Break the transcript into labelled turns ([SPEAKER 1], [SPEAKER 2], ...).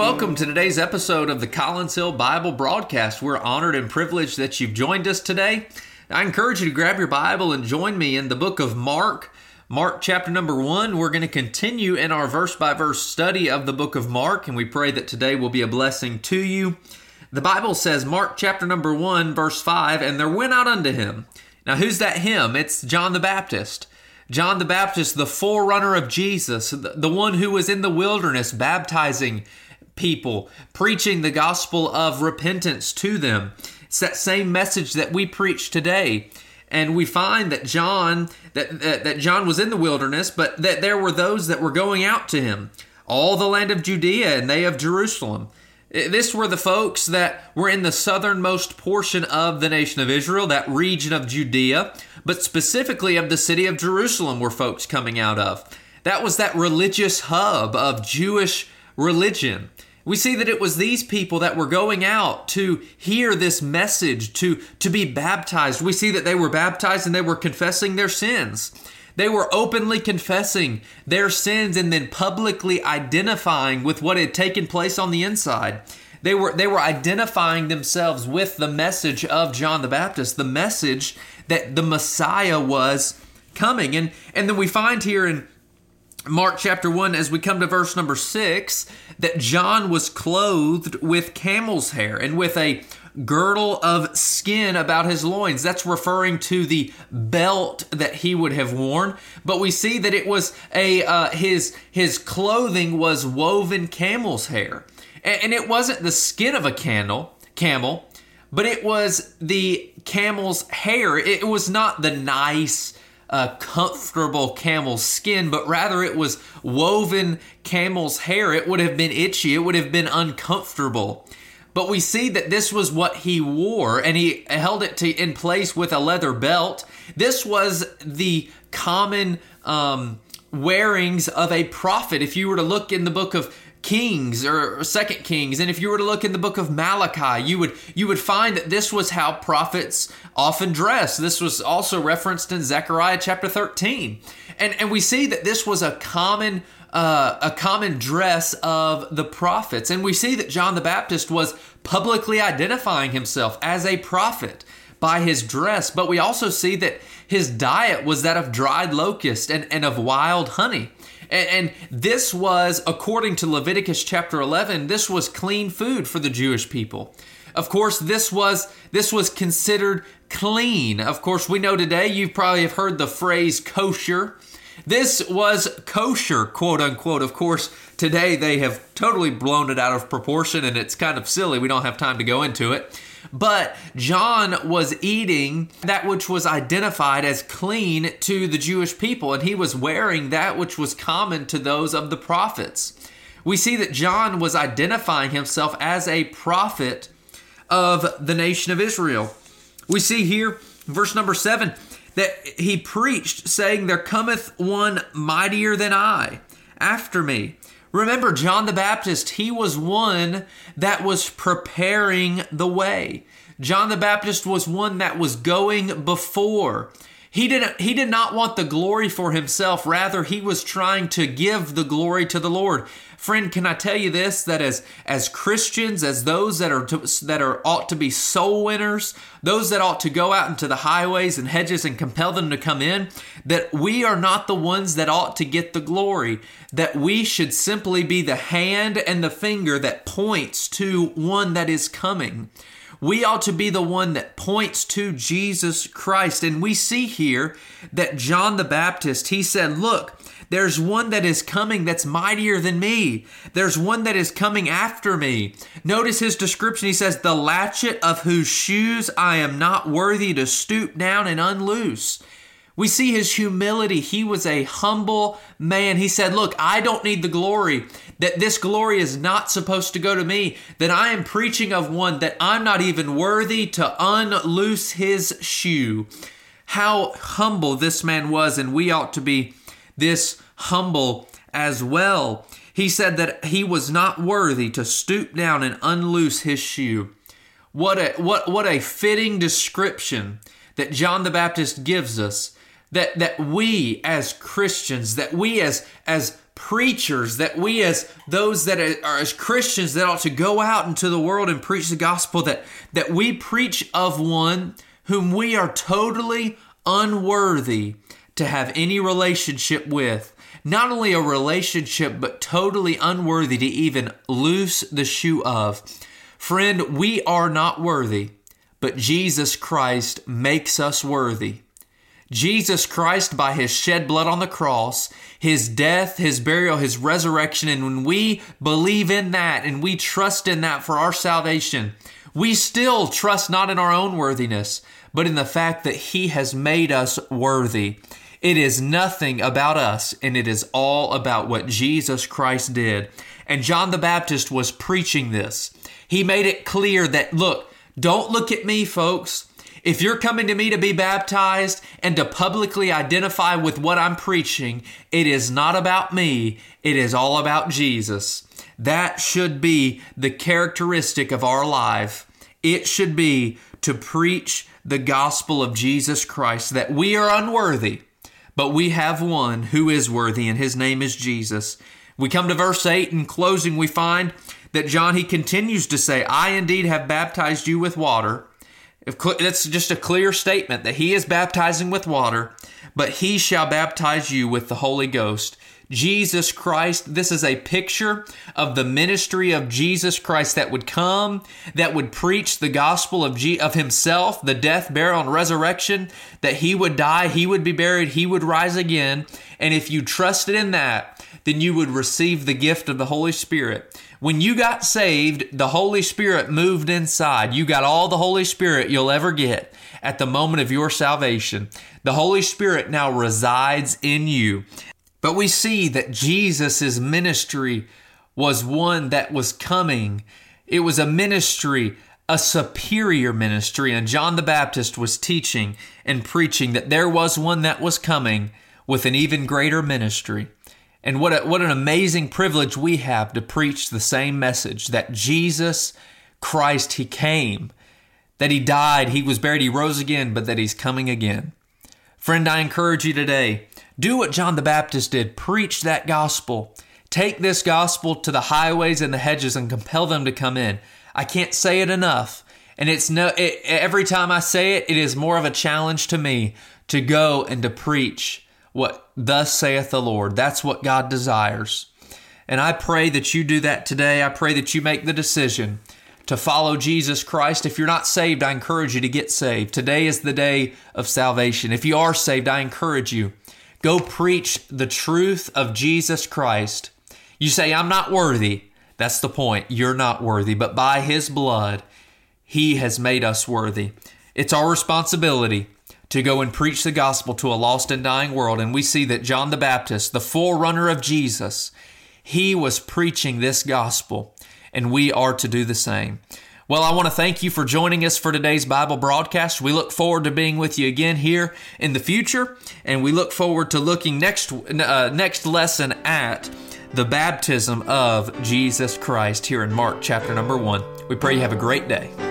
[SPEAKER 1] Welcome to today's episode of the Collins Hill Bible broadcast. We're honored and privileged that you've joined us today. I encourage you to grab your Bible and join me in the book of Mark. Mark chapter number one. We're going to continue in our verse by verse study of the book of Mark, and we pray that today will be a blessing to you. The Bible says, Mark chapter number one, verse five, and there went out unto him. Now, who's that him? It's John the Baptist. John the Baptist, the forerunner of Jesus, the one who was in the wilderness baptizing people, preaching the gospel of repentance to them. It's that same message that we preach today. And we find that John that, that, that John was in the wilderness, but that there were those that were going out to him, all the land of Judea and they of Jerusalem. Eh, this were the folks that were in the southernmost portion of the nation of Israel, that region of Judea, but specifically of the city of Jerusalem were folks coming out of. That was that religious hub of Jewish religion. We see that it was these people that were going out to hear this message, to, to be baptized. We see that they were baptized and they were confessing their sins. They were openly confessing their sins and then publicly identifying with what had taken place on the inside. They were they were identifying themselves with the message of John the Baptist, the message that the Messiah was coming. And and then we find here in Mark chapter 1 as we come to verse number 6 that John was clothed with camel's hair and with a girdle of skin about his loins. That's referring to the belt that he would have worn. But we see that it was a uh, his his clothing was woven camel's hair, and, and it wasn't the skin of a camel, camel, but it was the camel's hair. It was not the nice. Uh, comfortable camel's skin, but rather it was woven camel's hair. It would have been itchy. It would have been uncomfortable. But we see that this was what he wore, and he held it to, in place with a leather belt. This was the common um, wearings of a prophet. If you were to look in the book of Kings or Second Kings, and if you were to look in the book of Malachi, you would you would find that this was how prophets often dress. This was also referenced in Zechariah chapter 13. And and we see that this was a common uh, a common dress of the prophets. And we see that John the Baptist was publicly identifying himself as a prophet by his dress, but we also see that his diet was that of dried locust and, and of wild honey. And, and this was, according to Leviticus chapter 11, this was clean food for the Jewish people. Of course, this was this was considered clean. Of course, we know today you probably have heard the phrase kosher. This was kosher, quote unquote. Of course, today they have totally blown it out of proportion and it's kind of silly. We don't have time to go into it. But John was eating that which was identified as clean to the Jewish people, and he was wearing that which was common to those of the prophets. We see that John was identifying himself as a prophet of the nation of Israel. We see here, verse number seven, that he preached, saying, There cometh one mightier than I after me. Remember, John the Baptist, he was one that was preparing the way. John the Baptist was one that was going before. He didn't he did not want the glory for himself, rather he was trying to give the glory to the Lord. Friend, can I tell you this that as as Christians, as those that are to, that are ought to be soul winners, those that ought to go out into the highways and hedges and compel them to come in, that we are not the ones that ought to get the glory, that we should simply be the hand and the finger that points to one that is coming. We ought to be the one that points to Jesus Christ. And we see here that John the Baptist, he said, Look, there's one that is coming that's mightier than me. There's one that is coming after me. Notice his description. He says, The latchet of whose shoes I am not worthy to stoop down and unloose. We see his humility. He was a humble man. He said, Look, I don't need the glory, that this glory is not supposed to go to me, that I am preaching of one that I'm not even worthy to unloose his shoe. How humble this man was, and we ought to be this humble as well. He said that he was not worthy to stoop down and unloose his shoe. What a what what a fitting description that John the Baptist gives us that that we as Christians, that we as as preachers, that we as those that are as Christians that ought to go out into the world and preach the gospel, that, that we preach of one whom we are totally unworthy to have any relationship with. Not only a relationship, but totally unworthy to even loose the shoe of. Friend, we are not worthy, but Jesus Christ makes us worthy. Jesus Christ, by his shed blood on the cross, his death, his burial, his resurrection, and when we believe in that and we trust in that for our salvation, we still trust not in our own worthiness, but in the fact that he has made us worthy. It is nothing about us, and it is all about what Jesus Christ did. And John the Baptist was preaching this. He made it clear that, look, don't look at me, folks. If you're coming to me to be baptized and to publicly identify with what I'm preaching, it is not about me, it is all about Jesus. That should be the characteristic of our life. It should be to preach the gospel of Jesus Christ, that we are unworthy, but we have one who is worthy, and his name is Jesus. We come to verse 8, in closing, we find that John, he continues to say, I indeed have baptized you with water that's just a clear statement that he is baptizing with water, but he shall baptize you with the Holy Ghost. Jesus Christ, this is a picture of the ministry of Jesus Christ that would come, that would preach the gospel of, G- of himself, the death, burial, and resurrection, that he would die, he would be buried, he would rise again. And if you trusted in that, then you would receive the gift of the Holy Spirit. When you got saved, the Holy Spirit moved inside. You got all the Holy Spirit you'll ever get at the moment of your salvation. The Holy Spirit now resides in you. But we see that Jesus' ministry was one that was coming. It was a ministry, a superior ministry. And John the Baptist was teaching and preaching that there was one that was coming with an even greater ministry. And what, a, what an amazing privilege we have to preach the same message that Jesus Christ, He came, that He died, He was buried, He rose again, but that He's coming again. Friend, I encourage you today do what John the Baptist did preach that gospel. Take this gospel to the highways and the hedges and compel them to come in. I can't say it enough. And it's no it, every time I say it, it is more of a challenge to me to go and to preach what thus saith the Lord. That's what God desires. And I pray that you do that today. I pray that you make the decision to follow Jesus Christ. If you're not saved, I encourage you to get saved. Today is the day of salvation. If you are saved, I encourage you go preach the truth of Jesus Christ. You say, I'm not worthy. That's the point. You're not worthy, but by His blood, He has made us worthy. It's our responsibility to go and preach the gospel to a lost and dying world. And we see that John the Baptist, the forerunner of Jesus, he was preaching this gospel, and we are to do the same. Well, I want to thank you for joining us for today's Bible broadcast. We look forward to being with you again here in the future, and we look forward to looking next uh, next lesson at the baptism of Jesus Christ here in Mark chapter number 1. We pray you have a great day.